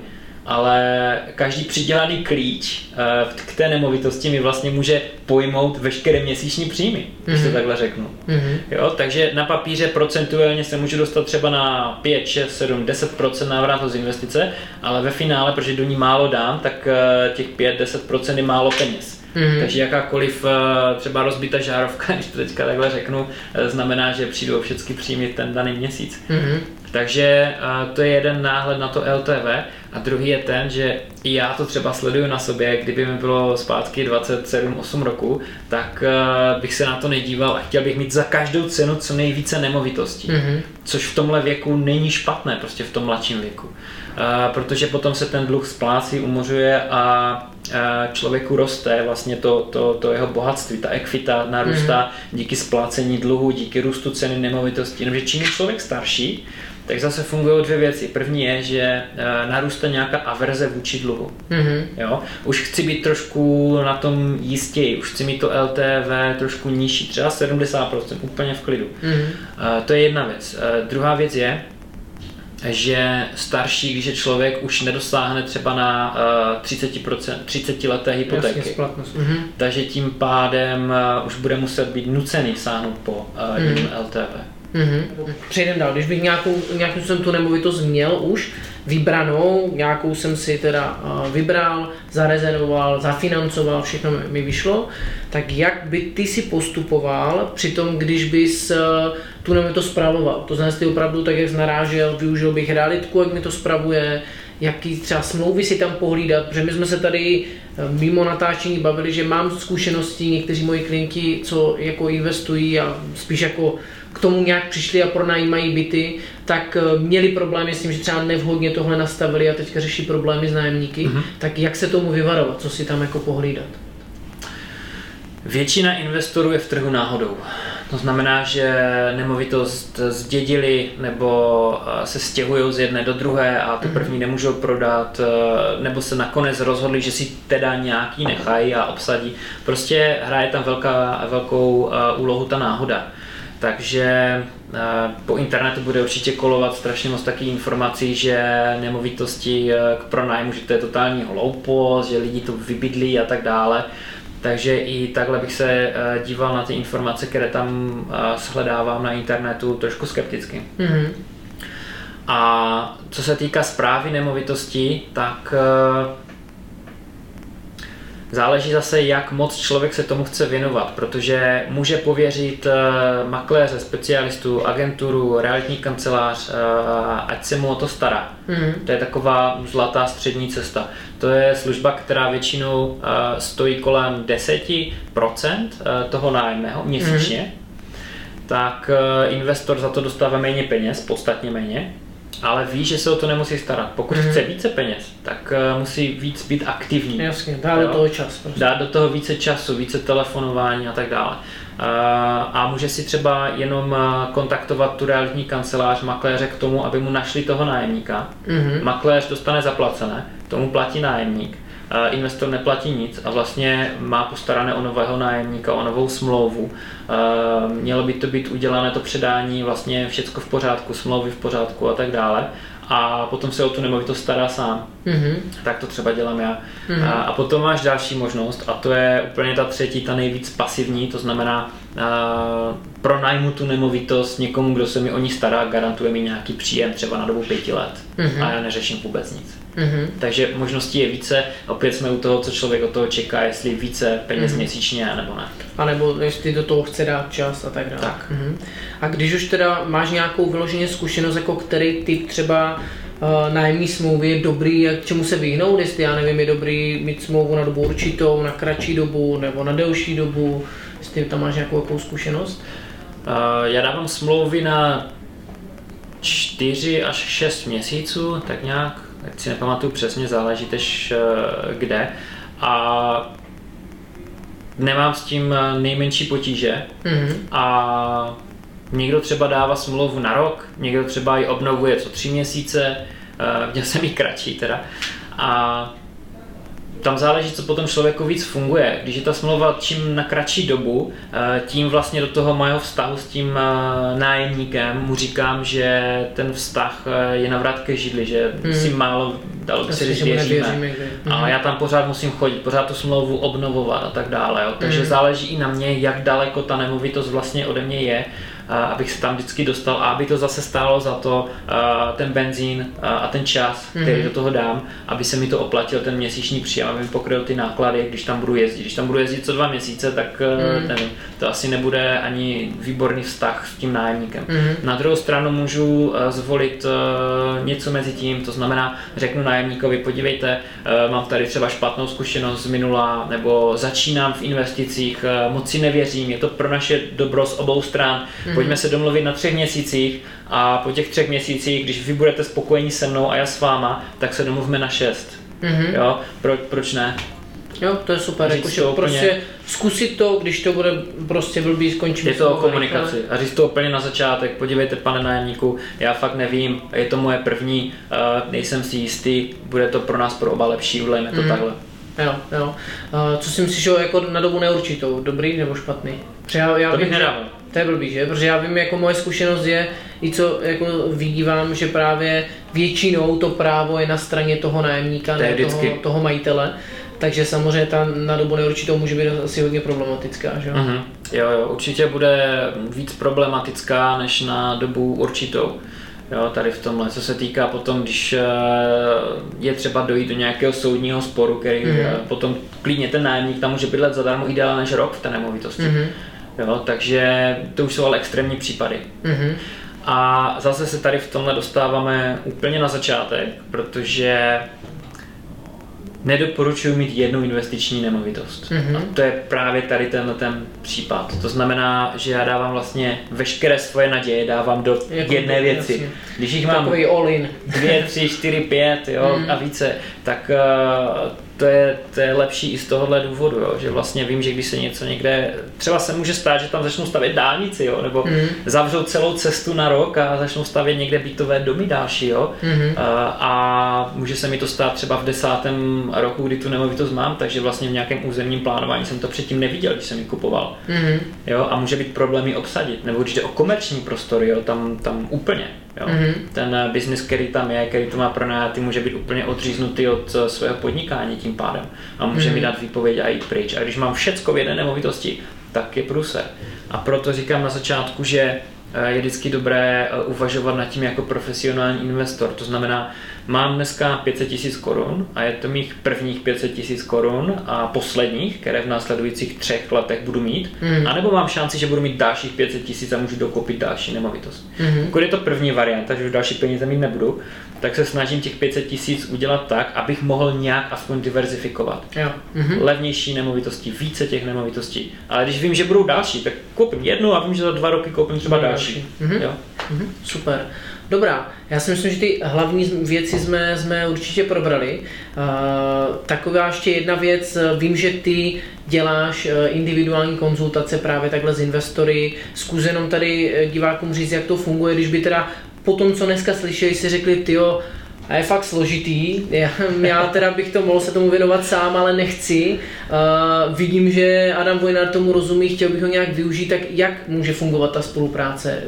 Ale každý přidělaný klíč uh, k té nemovitosti mi vlastně může pojmout veškeré měsíční příjmy, mm-hmm. když to mhm. takhle řeknu. Mm-hmm. Jo, takže na papíře procentuálně se můžu dostat třeba na 5, 6, 7, 10% návratnost investice, ale ve finále, protože do ní málo dám, tak uh, těch 5, 10% je málo peněz. Mm-hmm. Takže jakákoliv eh, třeba rozbita žárovka, když to teďka takhle řeknu, eh, znamená, že přijdu o všechny příjmy ten daný měsíc. Mm-hmm. Takže eh, to je jeden náhled na to LTV a druhý je ten, že i já to třeba sleduju na sobě, kdyby mi bylo zpátky 27-8 roku, tak bych se na to nedíval a chtěl bych mít za každou cenu co nejvíce nemovitostí. Mm-hmm. Což v tomhle věku není špatné, prostě v tom mladším věku. Protože potom se ten dluh splácí, umořuje a člověku roste vlastně to, to, to jeho bohatství, ta ekvita narůstá mm. díky splácení dluhu, díky růstu ceny nemovitosti. Jenomže čím je člověk starší, tak zase fungují dvě věci. První je, že e, narůstá nějaká averze vůči dluhu. Mm-hmm. Jo? Už chci být trošku na tom jistěji, už chci mít to LTV trošku nižší, třeba 70%, úplně v klidu. Mm-hmm. To je jedna věc. E, druhá věc je, že starší, když je člověk už nedosáhne třeba na uh, 30%, 30 leté hypotéky. Jasně, mm-hmm. Takže tím pádem uh, už bude muset být nucený sáhnout po uh, mm-hmm. LTV. Mm-hmm. Přejdem dál, když bych nějakou, nějakým jsem tu nemovitost měl už vybranou, nějakou jsem si teda uh, vybral, zarezervoval, zafinancoval, všechno mi vyšlo, tak jak by ty si postupoval při tom, když bys uh, tu nemovitost spravoval? To znamená, ty opravdu tak, jak jsi narážel, využil bych realitku, jak mi to spravuje, jaký třeba smlouvy si tam pohlídat, protože my jsme se tady eh, mimo natáčení bavili, že mám zkušenosti, někteří moji klienti, co jako investují a spíš jako k tomu nějak přišli a pronajímají byty, tak eh, měli problémy s tím, že třeba nevhodně tohle nastavili a teďka řeší problémy s nájemníky. Mm-hmm. Tak jak se tomu vyvarovat, co si tam jako pohlídat? Většina investorů je v trhu náhodou. To znamená, že nemovitost zdědili nebo eh, se stěhují z jedné do druhé a tu první nemůžou prodat, eh, nebo se nakonec rozhodli, že si teda nějaký nechají a obsadí. Prostě hraje tam velká, velkou úlohu ta náhoda. Takže eh, po internetu bude určitě kolovat strašně moc takých informací, že nemovitosti eh, k pronájmu, že to je totální hloupost, že lidi to vybydlí a tak dále. Takže i takhle bych se eh, díval na ty informace, které tam shledávám na internetu trošku skepticky. Mm-hmm. A co se týká zprávy nemovitosti, tak Záleží zase, jak moc člověk se tomu chce věnovat, protože může pověřit uh, makléře, specialistu, agenturu, realitní kancelář, uh, ať se mu o to stará. Mm. To je taková zlatá střední cesta. To je služba, která většinou uh, stojí kolem 10% toho nájemného měsíčně. Mm. Tak investor za to dostává méně peněz, podstatně méně ale ví, že se o to nemusí starat. Pokud mm. chce více peněz, tak uh, musí víc být aktivní. Jasně, dá jo? do toho čas. Prostě. Dá do toho více času, více telefonování a tak dále. Uh, a může si třeba jenom uh, kontaktovat tu realitní kancelář makléře k tomu, aby mu našli toho nájemníka. Mm-hmm. Makléř dostane zaplacené, tomu platí nájemník investor neplatí nic a vlastně má postarané o nového nájemníka, o novou smlouvu. Mělo by to být udělané to předání, vlastně všecko v pořádku, smlouvy v pořádku a tak dále a potom se o tu nemovitost stará sám. Mm-hmm. Tak to třeba dělám já. Mm-hmm. A, a potom máš další možnost a to je úplně ta třetí, ta nejvíc pasivní, to znamená uh, pronajmu tu nemovitost někomu, kdo se mi o ní stará, garantuje mi nějaký příjem třeba na dobu pěti let mm-hmm. a já neřeším vůbec nic. Mm-hmm. Takže možností je více, opět jsme u toho, co člověk od toho čeká, jestli více peněz mm-hmm. měsíčně, nebo ne. A nebo jestli do toho chce dát čas a tak dále. Tak. Mm-hmm. A když už teda máš nějakou vyloženě zkušenost, jako který typ třeba nájemní smlouvy je dobrý, jak čemu se vyhnout, jestli já nevím, je dobrý mít smlouvu na dobu určitou, na kratší dobu nebo na delší dobu, jestli tam máš nějakou jakou zkušenost? Uh, já dávám smlouvy na 4 až 6 měsíců, tak nějak tak si nepamatuju přesně, záleží tež eh, kde. A nemám s tím eh, nejmenší potíže. Mm-hmm. A někdo třeba dává smlouvu na rok, někdo třeba ji obnovuje co tři měsíce, uh, měl jsem ji kratší teda. A tam záleží, co potom člověku víc funguje. Když je ta smlouva čím na kratší dobu, eh, tím vlastně do toho mého vztahu s tím eh, nájemníkem mu říkám, že ten vztah eh, je navrat ke židli, že hmm. si málo dalo by se říct věříme. Hmm. A já tam pořád musím chodit, pořád tu smlouvu obnovovat a tak dále. Jo. Takže hmm. záleží i na mě, jak daleko ta nemovitost vlastně ode mě je abych se tam vždycky dostal a aby to zase stálo za to ten benzín a ten čas, který mm-hmm. do toho dám, aby se mi to oplatil ten měsíční příjem, aby mi pokryl ty náklady, když tam budu jezdit. Když tam budu jezdit co dva měsíce, tak mm. nevím, to asi nebude ani výborný vztah s tím nájemníkem. Mm-hmm. Na druhou stranu můžu zvolit něco mezi tím, to znamená, řeknu nájemníkovi, podívejte, mám tady třeba špatnou zkušenost z minula, nebo začínám v investicích, moc si nevěřím, je to pro naše dobro z obou stran, mm Pojďme se domluvit na třech měsících a po těch třech měsících, když vy budete spokojení se mnou a já s váma, tak se domluvme na šest. Mm-hmm. Jo, Pro, proč ne? Jo, to je super, jakože úplně... prostě zkusit to, když to bude prostě blbý, skončit. Je to o komunikaci a říct to úplně na začátek, podívejte pane nájemníku, já fakt nevím, je to moje první, uh, nejsem si jistý, bude to pro nás pro oba lepší, udělejme to mm-hmm. takhle. Jo, jo. Uh, co si myslíš, že jako na dobu neurčitou, dobrý nebo špatný? Třeba já to bych nedával. To je blbý, že? Protože já vím, jako moje zkušenost je, i co jako vidívám, že právě většinou to právo je na straně toho nájemníka, to ne toho, toho majitele. Takže samozřejmě ta na dobu neurčitou může být asi hodně problematická, že? Uh-huh. Jo, jo, určitě bude víc problematická než na dobu určitou. Jo, tady v tomhle, co se týká potom, když eh, je třeba dojít do nějakého soudního sporu, který mm-hmm. potom klidně ten nájemník tam může bydlet zadarmo ideálně než rok v té nemovitosti. Mm-hmm. Jo, takže to už jsou ale extrémní případy. Mm-hmm. A zase se tady v tomhle dostáváme úplně na začátek, protože nedoporučuji mít jednu investiční nemovitost. Mm-hmm. A to je právě tady tenhle ten případ. To znamená, že já dávám vlastně veškeré svoje naděje dávám do jako jedné věci. Jasně. Když jich mám dvě, tři, čtyři, pět jo, mm. a více, tak uh, to je, to je lepší i z tohohle důvodu, jo, že vlastně vím, že když se něco někde, třeba se může stát, že tam začnou stavět dálnici, jo, nebo mm. zavřou celou cestu na rok a začnou stavět někde bytové domy další, jo, mm. a, a může se mi to stát třeba v desátém roku, kdy tu nemovitost mám, takže vlastně v nějakém územním plánování jsem to předtím neviděl, když jsem ji kupoval, mm. jo, a může být problémy obsadit, nebo když jde o komerční prostory, jo, tam, tam úplně, Jo. Mm-hmm. Ten eh, biznis, který tam je, který to má pronajatý, může být úplně odříznutý od eh, svého podnikání tím pádem. A může mm-hmm. mi dát výpověď a jít pryč. A když mám všecko v jedné nemovitosti, tak je průser. A proto říkám na začátku, že eh, je vždycky dobré uvažovat nad tím jako profesionální investor. To znamená, Mám dneska 500 tisíc korun a je to mých prvních 500 tisíc korun a posledních, které v následujících třech letech budu mít. Mm. A nebo mám šanci, že budu mít dalších 500 tisíc a můžu dokoupit další nemovitost. Mm. Pokud je to první varianta, že už další peníze mít nebudu, tak se snažím těch 500 tisíc udělat tak, abych mohl nějak aspoň diverzifikovat. Jo. Mm-hmm. Levnější nemovitosti, více těch nemovitostí. Ale když vím, že budou další, tak koupím jednu a vím, že za dva roky koupím třeba další. další. Mm-hmm. Jo? Mm-hmm. Super. Dobrá, já si myslím, že ty hlavní věci jsme, jsme určitě probrali. Uh, taková ještě jedna věc, vím, že ty děláš e, individuální konzultace právě takhle s investory. Zkus jenom tady divákům říct, jak to funguje, když by teda po tom, co dneska slyšeli, si řekli, tyjo, a je fakt složitý. Já, já teda bych to mohl se tomu věnovat sám, ale nechci. Uh, vidím, že Adam Vojnar tomu rozumí, chtěl bych ho nějak využít, tak jak může fungovat ta spolupráce?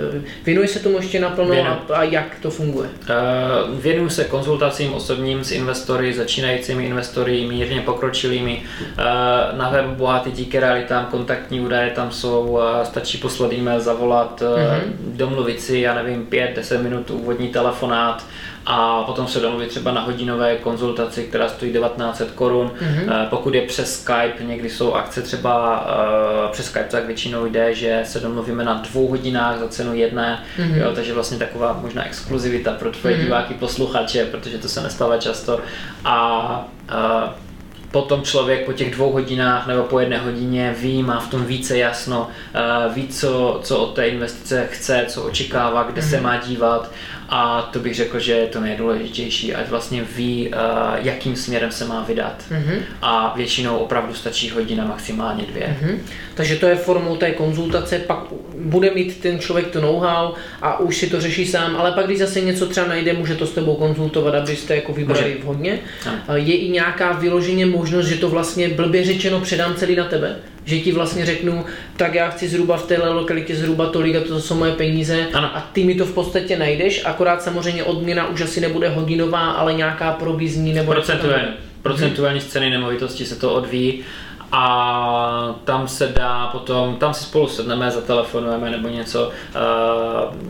Věnuje se tomu ještě naplno a, a jak to funguje? Uh, věnuju se konzultacím osobním s investory, začínajícími investory, mírně pokročilými. Uh, na webu Bohatý díky realitám kontaktní údaje tam jsou, uh, stačí poslat e-mail, zavolat, uh, mm-hmm. domluvit si, já nevím, 5-10 minut úvodní telefonát, a potom se domluvit třeba na hodinové konzultaci, která stojí 1900 korun. Mm-hmm. Pokud je přes Skype, někdy jsou akce třeba uh, přes Skype, tak většinou jde, že se domluvíme na dvou hodinách za cenu jedné, mm-hmm. jo, takže vlastně taková možná exkluzivita pro tvoje mm-hmm. diváky, posluchače, protože to se nestává často. A uh, potom člověk po těch dvou hodinách nebo po jedné hodině ví, má v tom více jasno, ví, co, co od té investice chce, co očekává, kde mm-hmm. se mhm. má dívat a to bych řekl, že je to nejdůležitější, ať vlastně ví, uh, jakým směrem se má vydat. Mm-hmm. A většinou opravdu stačí hodina, maximálně dvě. Mm-hmm. Takže to je formou té konzultace, pak bude mít ten člověk to know-how a už si to řeší sám, ale pak když zase něco třeba najde, může to s tebou konzultovat, abyste jako vybrali může. vhodně. No. Je i nějaká vyloženě možnost, že to vlastně blbě řečeno předám celý na tebe? Že ti vlastně řeknu, tak já chci zhruba v téhle lokalitě zhruba tolik a to jsou moje peníze ano. a ty mi to v podstatě najdeš, akorát samozřejmě odměna už asi nebude hodinová, ale nějaká provizní nebo... Procentuální, procentuální z ceny nemovitosti se to odvíjí a tam se dá potom, tam si spolu sedneme, zatelefonujeme nebo něco.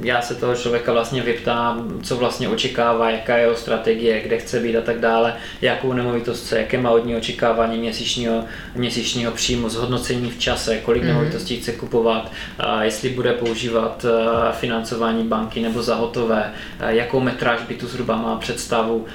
Já se toho člověka vlastně vyptám, co vlastně očekává, jaká je jeho strategie, kde chce být a tak dále, jakou nemovitost chce, jaké má od ní očekávání měsíčního, měsíčního příjmu, zhodnocení v čase, kolik mm-hmm. nemovitostí chce kupovat, jestli bude používat financování banky nebo za hotové, jakou metráž tu zhruba má představu.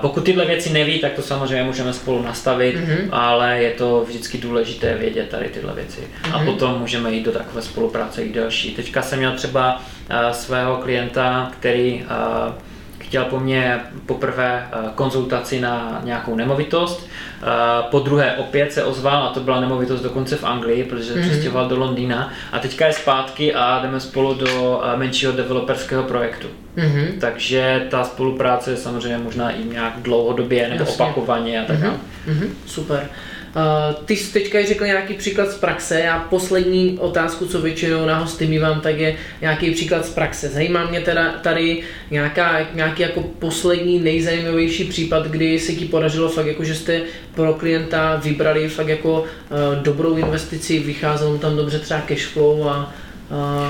Pokud tyhle věci neví, tak to samozřejmě můžeme spolu nastavit, mm-hmm. ale je to vždy vždycky důležité vědět tady tyhle věci. Mm-hmm. A mhm. potom můžeme jít do takové spolupráce i další. Teďka jsem měl třeba uh, svého klienta, který uh, chtěl po mně poprvé konzultaci na nějakou nemovitost, po druhé opět se ozval a to byla nemovitost dokonce v Anglii, protože mm-hmm. přestěhoval do Londýna a teďka je zpátky a jdeme spolu do menšího developerského projektu. Mm-hmm. Takže ta spolupráce je samozřejmě možná i nějak dlouhodobě nebo Jasně. opakovaně a tak mm-hmm. Mm-hmm. Super. Uh, ty jsi teďka řekl nějaký příklad z praxe. Já poslední otázku, co většinou na hosty mývám, tak je nějaký příklad z praxe. Zajímá mě teda tady nějaká, nějaký jako poslední nejzajímavější případ, kdy se ti podařilo fakt jako, že jste pro klienta vybrali fakt jako uh, dobrou investici, vycházelo tam dobře třeba cash flow a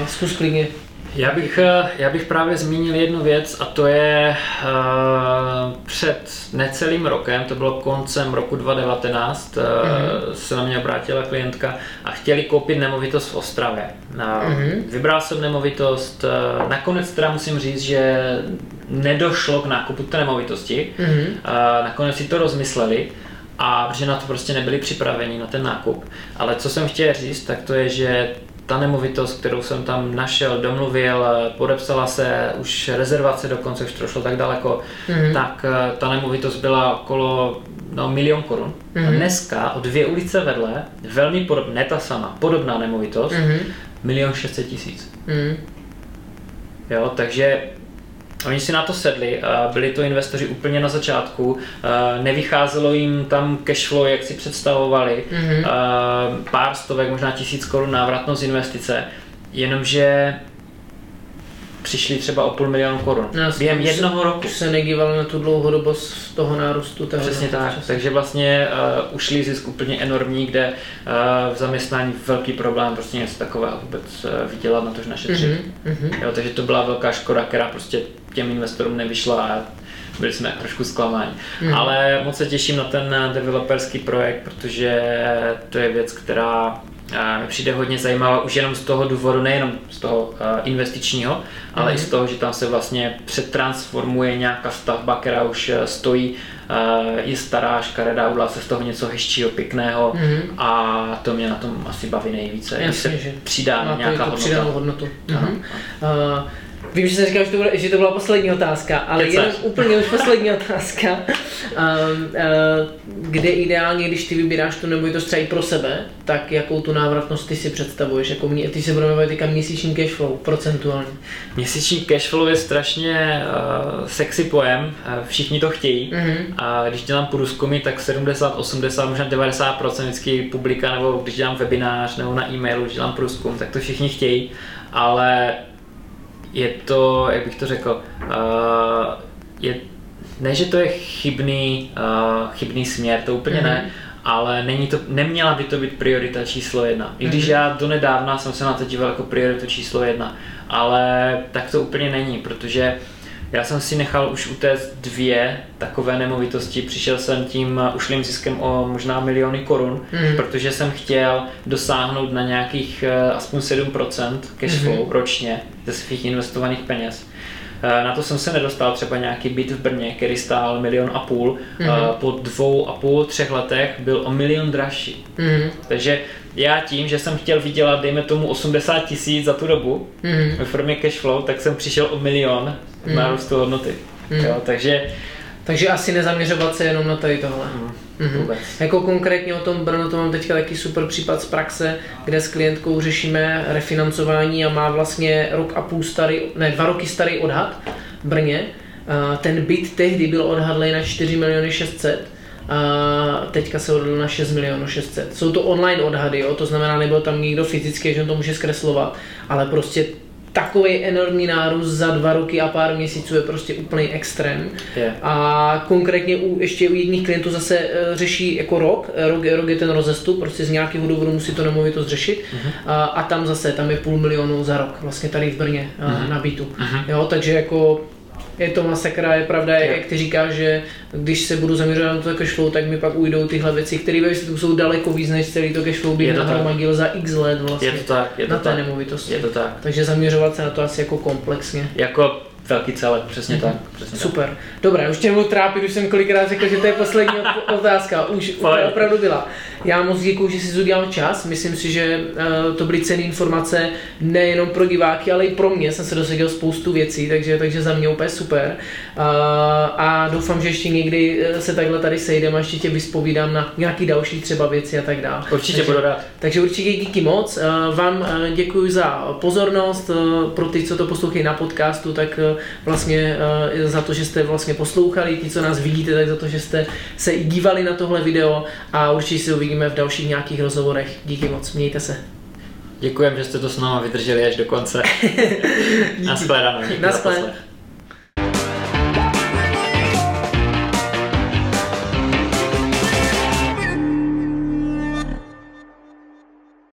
Uh, zkus klidně. Já bych, eh, já bych právě zmínil jednu věc a to je uh, před necelým rokem, to bylo koncem roku 2019, uh, mm-hmm. se na mě obrátila klientka a chtěli koupit nemovitost v Ostravě. Uh, mm-hmm. Vybral jsem nemovitost, uh, nakonec teda musím říct, že nedošlo k nákupu té nemovitosti, mm-hmm. uh, nakonec si to rozmysleli, a že na to prostě nebyli připraveni na ten nákup. Ale co jsem chtěl říct, tak to je, že ta nemovitost, kterou jsem tam našel, domluvil, podepsala se, už rezervace dokonce, už to šlo tak daleko, mm-hmm. tak eh, ta nemovitost byla okolo no, milion korun. Mm-hmm. A mhm. dneska o dvě ulice vedle, velmi podobná, ne ta sama, podobná nemovitost, mm-hmm. milion šestset tisíc. Mm-hmm. Jo, takže Oni si na to sedli, byli to investoři úplně na začátku, nevycházelo jim tam cashflow, jak si představovali, mm-hmm. pár stovek, možná tisíc korun návratnost investice, jenomže přišli třeba o půl milionu korun. No, Během jednoho roku. se nedíval na tu dlouhodobost toho nárůstu. Toho Přesně tak, času. takže vlastně uh, ušli zisk úplně enormní, kde uh, v zaměstnání velký problém prostě něco takového vůbec uh, vydělat na to, že našetřit. Mm-hmm. Jo, takže to byla velká škoda, která prostě těm investorům nevyšla a byli jsme trošku zklamáni. Mm. Ale moc se těším na ten developerský projekt, protože to je věc, která mi přijde hodně zajímavá už jenom z toho důvodu, nejenom z toho investičního, ale mm. i z toho, že tam se vlastně přetransformuje nějaká stavba, která už stojí, je stará, škaredá, udělá se z toho něco hezčího, pěkného mm. a to mě na tom asi baví nejvíce, Jasně, když se že přidá nějaká hodnota. hodnotu. Mm-hmm. Uh, Vím, že jsi říkal, že to, bude, že to byla poslední otázka, ale jenom úplně už poslední otázka. Um, uh, kde ideálně, když ty vybíráš tu nemovitost třeba i pro sebe, tak jakou tu návratnost ty si představuješ? Jako mě, ty se budeme bavit měsíční cashflow, procentuálně. Měsíční cashflow je strašně uh, sexy pojem, uh, všichni to chtějí. Mm-hmm. A když dělám průzkumy, tak 70, 80, možná 90% vždycky publika, nebo když dělám webinář, nebo na e-mailu, když dělám průzkum, tak to všichni chtějí. Ale je to, jak bych to řekl, uh, je, ne, že to je chybný, uh, chybný směr, to úplně mm-hmm. ne, ale není to, neměla by to být priorita číslo jedna. I když mm-hmm. já donedávna jsem se na to díval jako prioritu číslo jedna, ale tak to úplně není, protože já jsem si nechal už utéct dvě takové nemovitosti, přišel jsem tím ušlým ziskem o možná miliony korun, mm. protože jsem chtěl dosáhnout na nějakých uh, aspoň 7% cash flow mm. ročně ze svých investovaných peněz. Uh, na to jsem se nedostal, třeba nějaký byt v Brně, který stál milion a půl, mm. uh, po dvou a půl, třech letech byl o milion dražší. Mm. Takže já tím, že jsem chtěl vydělat, dejme tomu 80 tisíc za tu dobu mm. ve formě cashflow, tak jsem přišel o milion mm. nárůstu hodnoty. Mm. Jo, takže takže asi nezaměřovat se jenom na tady tohle. Mm. Mm-hmm. Jako konkrétně o tom Brno, to mám teďka taky super případ z praxe, kde s klientkou řešíme refinancování a má vlastně rok a půl starý, ne, dva roky starý odhad v Brně. Ten byt tehdy byl odhadlý na 4 miliony 600 a teďka se odhadl na 6 milionů 600. Jsou to online odhady, jo? to znamená, nebyl tam nikdo fyzicky, že on to může zkreslovat, ale prostě takový enormní nárůst za dva roky a pár měsíců je prostě úplný extrém. Yeah. A konkrétně u, ještě u jedných klientů zase uh, řeší jako rok, rok, rok je ten rozestup, prostě z nějakého důvodu musí to nemovitost řešit uh-huh. a, a tam zase, tam je půl milionu za rok, vlastně tady v Brně uh-huh. na bytu. Uh-huh. Jo, takže jako je to masakra, je pravda, je. jak ty říkáš, že když se budu zaměřovat na to cashflow, tak mi pak ujdou tyhle věci, které ve jsou daleko víc než celý to cashflow, bych nahromadil za x let vlastně je to tak, je to na té tak. nemovitosti. Je to tak. Takže zaměřovat se na to asi jako komplexně. Jako velký celek, přesně mm-hmm. tak. Přesně Super. Tak. Dobré, už tě budu trápit, už jsem kolikrát řekl, že to je poslední otázka. Už opravdu byla. Já moc děkuji, že jsi udělal čas. Myslím si, že uh, to byly cenné informace nejenom pro diváky, ale i pro mě. Jsem se dozvěděl spoustu věcí, takže, takže za mě úplně super. A doufám, že ještě někdy eh, se takhle tady sejdeme a ještě tě vyspovídám na nějaký další třeba věci a tak dále. Určitě takže, budu rád. Takže určitě díky moc. Uh, vám uh, děkuji za pozornost. Pro ty, co to poslouchají na podcastu, tak vlastně za to, že jste vlastně poslouchali, ti, co nás vidíte, tak za to, že jste se i dívali na tohle video a určitě si uvidíme v dalších nějakých rozhovorech. Díky moc, mějte se. Děkujeme, že jste to s námi vydrželi až do konce. Naschledanou. Naschledanou.